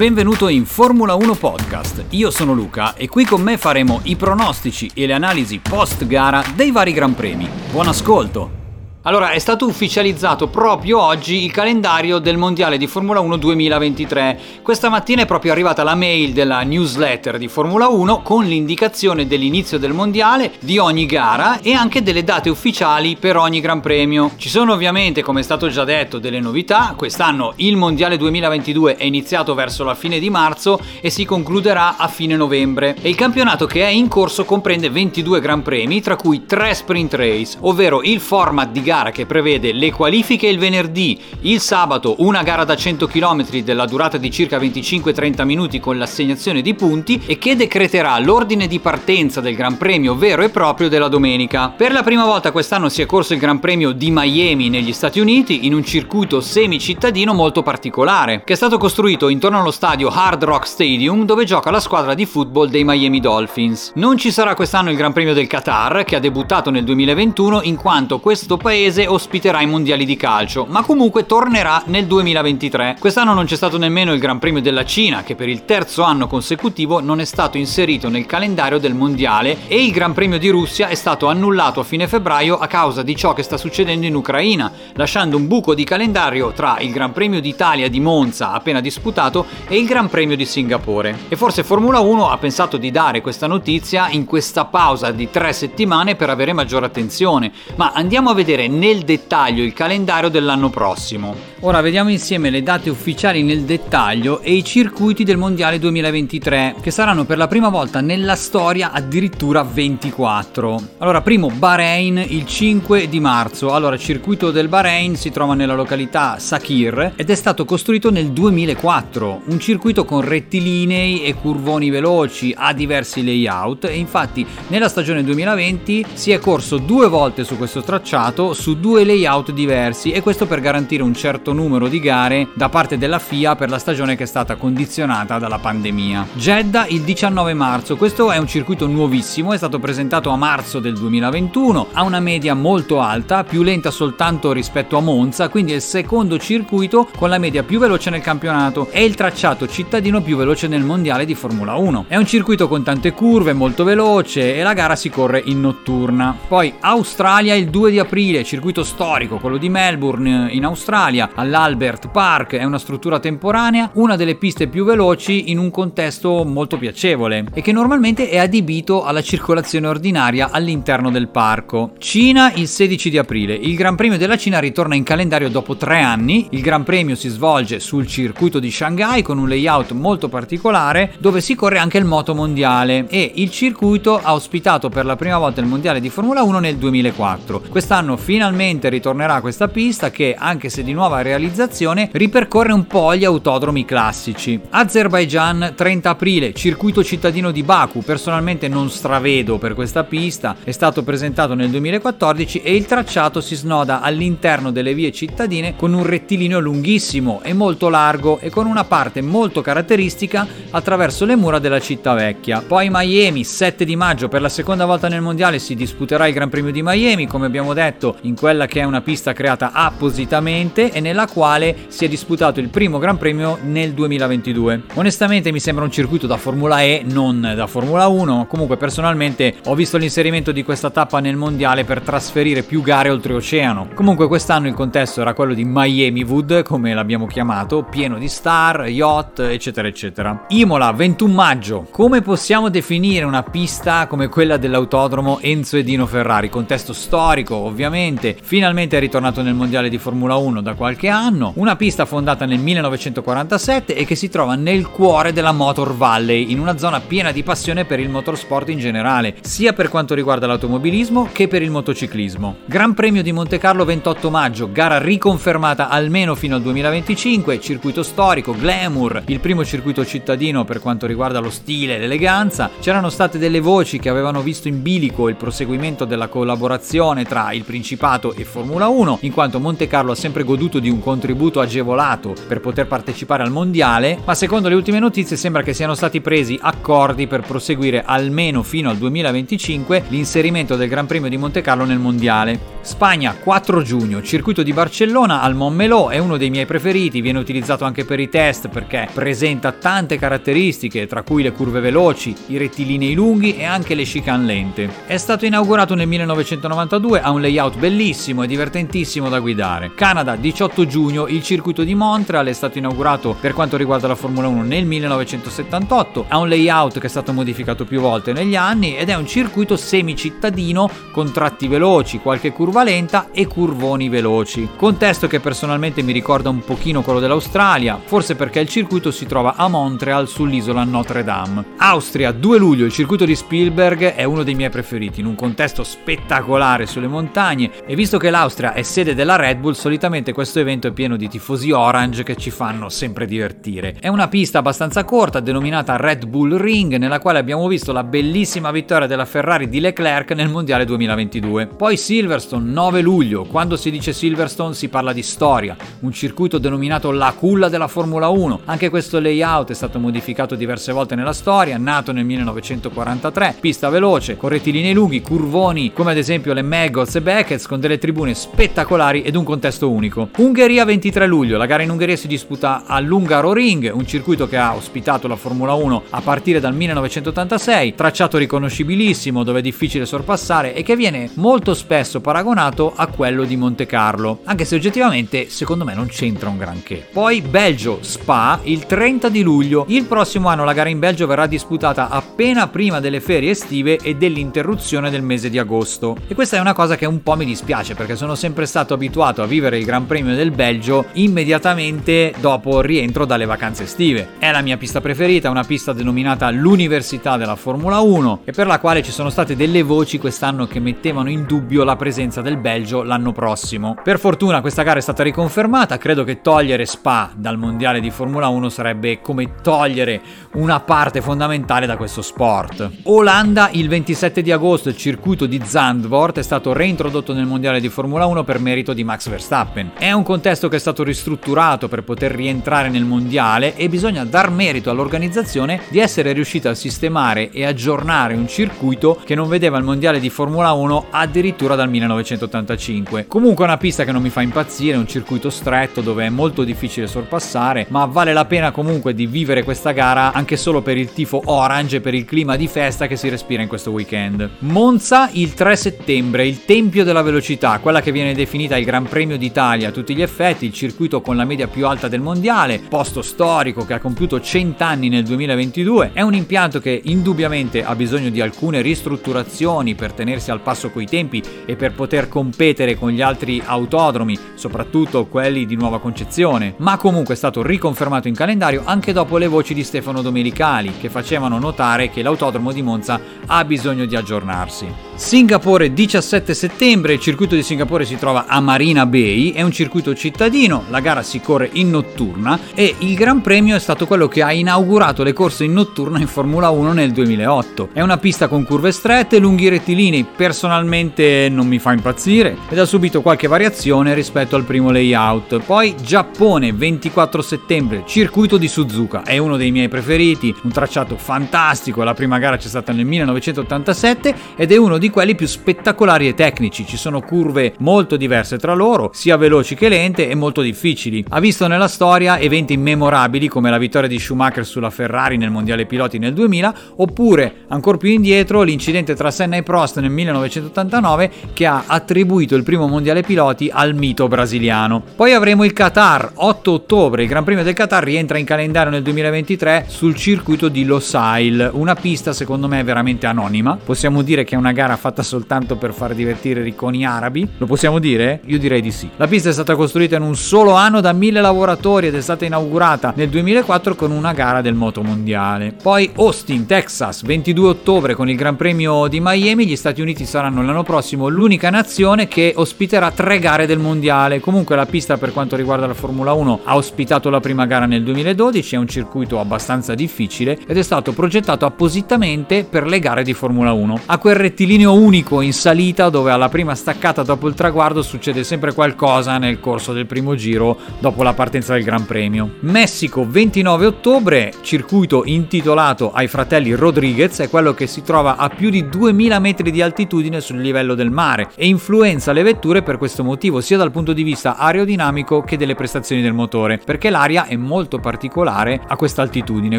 Benvenuto in Formula 1 Podcast. Io sono Luca e qui con me faremo i pronostici e le analisi post gara dei vari Gran Premi. Buon ascolto! Allora, è stato ufficializzato proprio oggi il calendario del Mondiale di Formula 1 2023. Questa mattina è proprio arrivata la mail della newsletter di Formula 1 con l'indicazione dell'inizio del Mondiale, di ogni gara e anche delle date ufficiali per ogni Gran Premio. Ci sono ovviamente, come è stato già detto, delle novità. Quest'anno il Mondiale 2022 è iniziato verso la fine di marzo e si concluderà a fine novembre. E il campionato che è in corso comprende 22 Gran Premi, tra cui 3 sprint race, ovvero il format di gara che prevede le qualifiche il venerdì, il sabato una gara da 100 km della durata di circa 25-30 minuti con l'assegnazione di punti e che decreterà l'ordine di partenza del Gran Premio vero e proprio della domenica. Per la prima volta quest'anno si è corso il Gran Premio di Miami negli Stati Uniti in un circuito semi-cittadino molto particolare, che è stato costruito intorno allo stadio Hard Rock Stadium dove gioca la squadra di football dei Miami Dolphins. Non ci sarà quest'anno il Gran Premio del Qatar, che ha debuttato nel 2021 in quanto questo paese paese ospiterà i mondiali di calcio, ma comunque tornerà nel 2023. Quest'anno non c'è stato nemmeno il Gran Premio della Cina, che per il terzo anno consecutivo non è stato inserito nel calendario del mondiale e il Gran Premio di Russia è stato annullato a fine febbraio a causa di ciò che sta succedendo in Ucraina, lasciando un buco di calendario tra il Gran Premio d'Italia di Monza appena disputato e il Gran Premio di Singapore. E forse Formula 1 ha pensato di dare questa notizia in questa pausa di tre settimane per avere maggiore attenzione, ma andiamo a vedere nel dettaglio il calendario dell'anno prossimo. Ora vediamo insieme le date ufficiali nel dettaglio e i circuiti del Mondiale 2023, che saranno per la prima volta nella storia addirittura 24. Allora, primo Bahrain il 5 di marzo. Allora, il circuito del Bahrain si trova nella località Sakir ed è stato costruito nel 2004, un circuito con rettilinei e curvoni veloci, ha diversi layout e infatti nella stagione 2020 si è corso due volte su questo tracciato su due layout diversi e questo per garantire un certo numero di gare da parte della FIA per la stagione che è stata condizionata dalla pandemia. Jeddah il 19 marzo, questo è un circuito nuovissimo, è stato presentato a marzo del 2021, ha una media molto alta, più lenta soltanto rispetto a Monza, quindi è il secondo circuito con la media più veloce nel campionato, è il tracciato cittadino più veloce nel mondiale di Formula 1. È un circuito con tante curve, molto veloce e la gara si corre in notturna. Poi Australia il 2 di aprile, circuito storico, quello di Melbourne in Australia, all'Albert Park, è una struttura temporanea, una delle piste più veloci in un contesto molto piacevole e che normalmente è adibito alla circolazione ordinaria all'interno del parco. Cina il 16 di aprile, il Gran Premio della Cina ritorna in calendario dopo tre anni, il Gran Premio si svolge sul circuito di Shanghai con un layout molto particolare dove si corre anche il moto mondiale e il circuito ha ospitato per la prima volta il mondiale di Formula 1 nel 2004. Quest'anno finalmente finalmente ritornerà questa pista che, anche se di nuova realizzazione, ripercorre un po' gli autodromi classici. Azerbaijan 30 aprile, circuito cittadino di Baku, personalmente non stravedo per questa pista, è stato presentato nel 2014 e il tracciato si snoda all'interno delle vie cittadine con un rettilineo lunghissimo e molto largo e con una parte molto caratteristica attraverso le mura della città vecchia. Poi Miami, 7 di maggio, per la seconda volta nel mondiale si disputerà il Gran Premio di Miami, come abbiamo detto in quella che è una pista creata appositamente e nella quale si è disputato il primo Gran Premio nel 2022. Onestamente mi sembra un circuito da Formula E, non da Formula 1, comunque personalmente ho visto l'inserimento di questa tappa nel mondiale per trasferire più gare oltreoceano. Comunque quest'anno il contesto era quello di Miami Wood, come l'abbiamo chiamato, pieno di star, yacht, eccetera eccetera. Imola, 21 maggio. Come possiamo definire una pista come quella dell'autodromo Enzo e Dino Ferrari? Contesto storico, ovviamente finalmente, finalmente è ritornato nel mondiale di Formula 1 da qualche anno, una pista fondata nel 1947 e che si trova nel cuore della Motor Valley, in una zona piena di passione per il motorsport in generale, sia per quanto riguarda l'automobilismo che per il motociclismo. Gran Premio di Monte Carlo 28 maggio, gara riconfermata almeno fino al 2025, circuito storico, glamour, il primo circuito cittadino per quanto riguarda lo stile e l'eleganza. C'erano state delle voci che avevano visto in bilico il proseguimento della collaborazione tra il Principato Principato e Formula 1, in quanto Monte Carlo ha sempre goduto di un contributo agevolato per poter partecipare al mondiale, ma secondo le ultime notizie sembra che siano stati presi accordi per proseguire almeno fino al 2025 l'inserimento del Gran Premio di Monte Carlo nel mondiale. Spagna 4 giugno, circuito di Barcellona al Montmeló è uno dei miei preferiti, viene utilizzato anche per i test perché presenta tante caratteristiche, tra cui le curve veloci, i rettilinei lunghi e anche le chicane lente. È stato inaugurato nel 1992, ha un layout bellissimo e divertentissimo da guidare. Canada 18 giugno, il circuito di Montreal è stato inaugurato per quanto riguarda la Formula 1 nel 1978, ha un layout che è stato modificato più volte negli anni ed è un circuito semicittadino con tratti veloci, qualche curva lenta e curvoni veloci. Contesto che personalmente mi ricorda un pochino quello dell'Australia, forse perché il circuito si trova a Montreal sull'isola Notre Dame. Austria, 2 luglio, il circuito di Spielberg è uno dei miei preferiti, in un contesto spettacolare sulle montagne e visto che l'Austria è sede della Red Bull, solitamente questo evento è pieno di tifosi orange che ci fanno sempre divertire. È una pista abbastanza corta, denominata Red Bull Ring, nella quale abbiamo visto la bellissima vittoria della Ferrari di Leclerc nel Mondiale 2022. Poi Silverstone 9 luglio. Quando si dice Silverstone si parla di storia, un circuito denominato la culla della Formula 1. Anche questo layout è stato modificato diverse volte nella storia, nato nel 1943, pista veloce, con rettilinei lunghi, curvoni come ad esempio le Maggots e Beckett con delle tribune spettacolari ed un contesto unico. Ungheria 23 luglio, la gara in Ungheria si disputa all'Ungaro Ring, un circuito che ha ospitato la Formula 1 a partire dal 1986, tracciato riconoscibilissimo dove è difficile sorpassare e che viene molto spesso paragonato a quello di Monte Carlo, anche se oggettivamente secondo me non c'entra un granché. Poi Belgio Spa il 30 di luglio. Il prossimo anno la gara in Belgio verrà disputata appena prima delle ferie estive e dell'interruzione del mese di agosto. E questa è una cosa che un po' mi dispiace perché sono sempre stato abituato a vivere il Gran Premio del Belgio immediatamente dopo il rientro dalle vacanze estive. È la mia pista preferita, una pista denominata l'Università della Formula 1 e per la quale ci sono state delle voci quest'anno che mettevano in dubbio la presenza del Belgio l'anno prossimo. Per fortuna questa gara è stata riconfermata, credo che togliere Spa dal mondiale di Formula 1 sarebbe come togliere una parte fondamentale da questo sport. Olanda il 27 di agosto il circuito di Zandvoort è stato reintrodotto nel mondiale di Formula 1 per merito di Max Verstappen. È un contesto che è stato ristrutturato per poter rientrare nel mondiale e bisogna dar merito all'organizzazione di essere riuscita a sistemare e aggiornare un circuito che non vedeva il mondiale di Formula 1 addirittura dal 1900. 1985. Comunque è una pista che non mi fa impazzire, è un circuito stretto dove è molto difficile sorpassare, ma vale la pena comunque di vivere questa gara anche solo per il tifo orange e per il clima di festa che si respira in questo weekend. Monza il 3 settembre, il tempio della velocità, quella che viene definita il Gran Premio d'Italia a tutti gli effetti, il circuito con la media più alta del mondiale, posto storico che ha compiuto 100 anni nel 2022, è un impianto che indubbiamente ha bisogno di alcune ristrutturazioni per tenersi al passo coi tempi e per poter competere con gli altri autodromi, soprattutto quelli di nuova concezione, ma comunque è stato riconfermato in calendario anche dopo le voci di Stefano Domenicali che facevano notare che l'autodromo di Monza ha bisogno di aggiornarsi. Singapore 17 settembre, il circuito di Singapore si trova a Marina Bay, è un circuito cittadino, la gara si corre in notturna e il Gran Premio è stato quello che ha inaugurato le corse in notturna in Formula 1 nel 2008. È una pista con curve strette, lunghi rettilinei, personalmente non mi fa impazzire ed ha subito qualche variazione rispetto al primo layout. Poi Giappone 24 settembre, circuito di Suzuka, è uno dei miei preferiti, un tracciato fantastico, la prima gara c'è stata nel 1987 ed è uno di quelli più spettacolari e tecnici. Ci sono curve molto diverse tra loro, sia veloci che lente e molto difficili. Ha visto nella storia eventi memorabili come la vittoria di Schumacher sulla Ferrari nel Mondiale Piloti nel 2000, oppure ancora più indietro l'incidente tra Senna e Prost nel 1989 che ha attribuito il primo Mondiale Piloti al mito brasiliano. Poi avremo il Qatar, 8 ottobre, il Gran Premio del Qatar rientra in calendario nel 2023 sul circuito di Losail, una pista secondo me veramente anonima. Possiamo dire che è una gara fatta soltanto per far divertire i ricconi arabi? Lo possiamo dire? Io direi di sì. La pista è stata costruita in un solo anno da mille lavoratori ed è stata inaugurata nel 2004 con una gara del moto mondiale. Poi Austin, Texas, 22 ottobre con il Gran Premio di Miami, gli Stati Uniti saranno l'anno prossimo l'unica nazione che ospiterà tre gare del mondiale. Comunque la pista per quanto riguarda la Formula 1 ha ospitato la prima gara nel 2012, è un circuito abbastanza difficile ed è stato progettato appositamente per le gare di Formula 1. Ha quel rettilineo unico in salita dove alla prima staccata dopo il traguardo succede sempre qualcosa nel corso del primo giro dopo la partenza del Gran Premio. Messico 29 ottobre, circuito intitolato ai fratelli Rodriguez, è quello che si trova a più di 2000 metri di altitudine sul livello del mare e influenza le vetture per questo motivo, sia dal punto di vista aerodinamico che delle prestazioni del motore, perché l'aria è molto particolare a questa altitudine.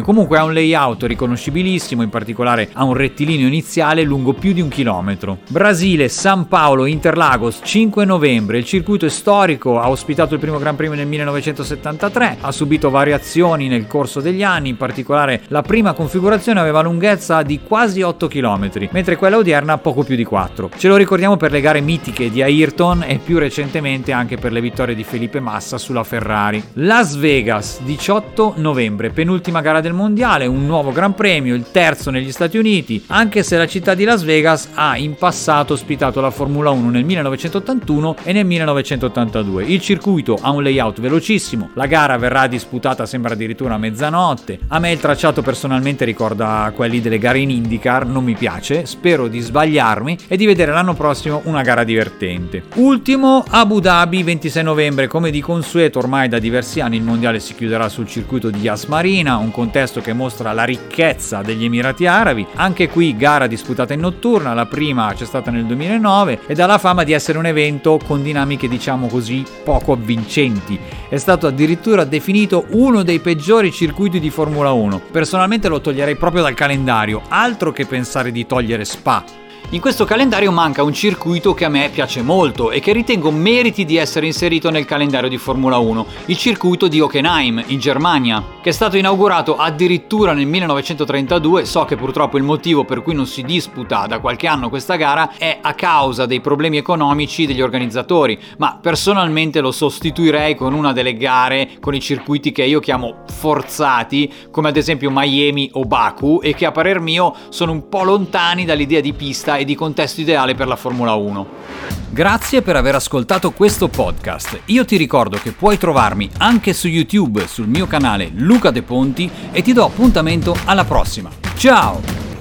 Comunque ha un layout riconoscibilissimo, in particolare ha un rettilineo iniziale lungo più di un chilometro. Brasile, San Paolo, Interlagos, 5 novembre. Il circuito è storico, ha ospitato il primo Gran Premio nel 1973, ha subito variazioni nel corso degli anni, in particolare la prima configurazione aveva lunghezza di quasi 8 km, mentre quella odierna poco più di 4. Ce lo ricordiamo per le gare mitiche di Ayrton e più recentemente anche per le vittorie di Felipe Massa sulla Ferrari. Las Vegas, 18 novembre, penultima gara del mondiale, un nuovo Gran Premio, il terzo negli Stati Uniti, anche se la città di Las Vegas ha in passato ospitato la Formula 1 nel 1981 e nel 1982. Il circuito ha un layout velocissimo, la gara verrà disputata sembra addirittura a mezzanotte. A me il tracciato personalmente ricorda quelli delle gare in IndyCar, non mi piace, spero di sbagliarmi e di vedere l'anno prossimo una gara divertente. Ultimo Abu Dhabi 26 novembre, come di consueto ormai da diversi anni il mondiale si chiuderà sul circuito di Yas Marina, un contesto che mostra la ricchezza degli Emirati Arabi. Anche qui gara disputata in notturna, la prima c'è stata nel 2009 ed ha la fama di essere un evento con dinamiche diciamo così poco avvincenti. È stato addirittura definito uno dei peggiori circuiti di Formula 1. Personalmente lo toglierei proprio dal calendario, altro che pensare di togliere Spa. In questo calendario manca un circuito che a me piace molto e che ritengo meriti di essere inserito nel calendario di Formula 1, il circuito di Hockenheim, in Germania, che è stato inaugurato addirittura nel 1932. So che purtroppo il motivo per cui non si disputa da qualche anno questa gara è a causa dei problemi economici degli organizzatori, ma personalmente lo sostituirei con una delle gare con i circuiti che io chiamo forzati, come ad esempio Miami o Baku, e che a parer mio sono un po' lontani dall'idea di pista e di contesto ideale per la Formula 1. Grazie per aver ascoltato questo podcast. Io ti ricordo che puoi trovarmi anche su YouTube sul mio canale Luca De Ponti e ti do appuntamento alla prossima. Ciao!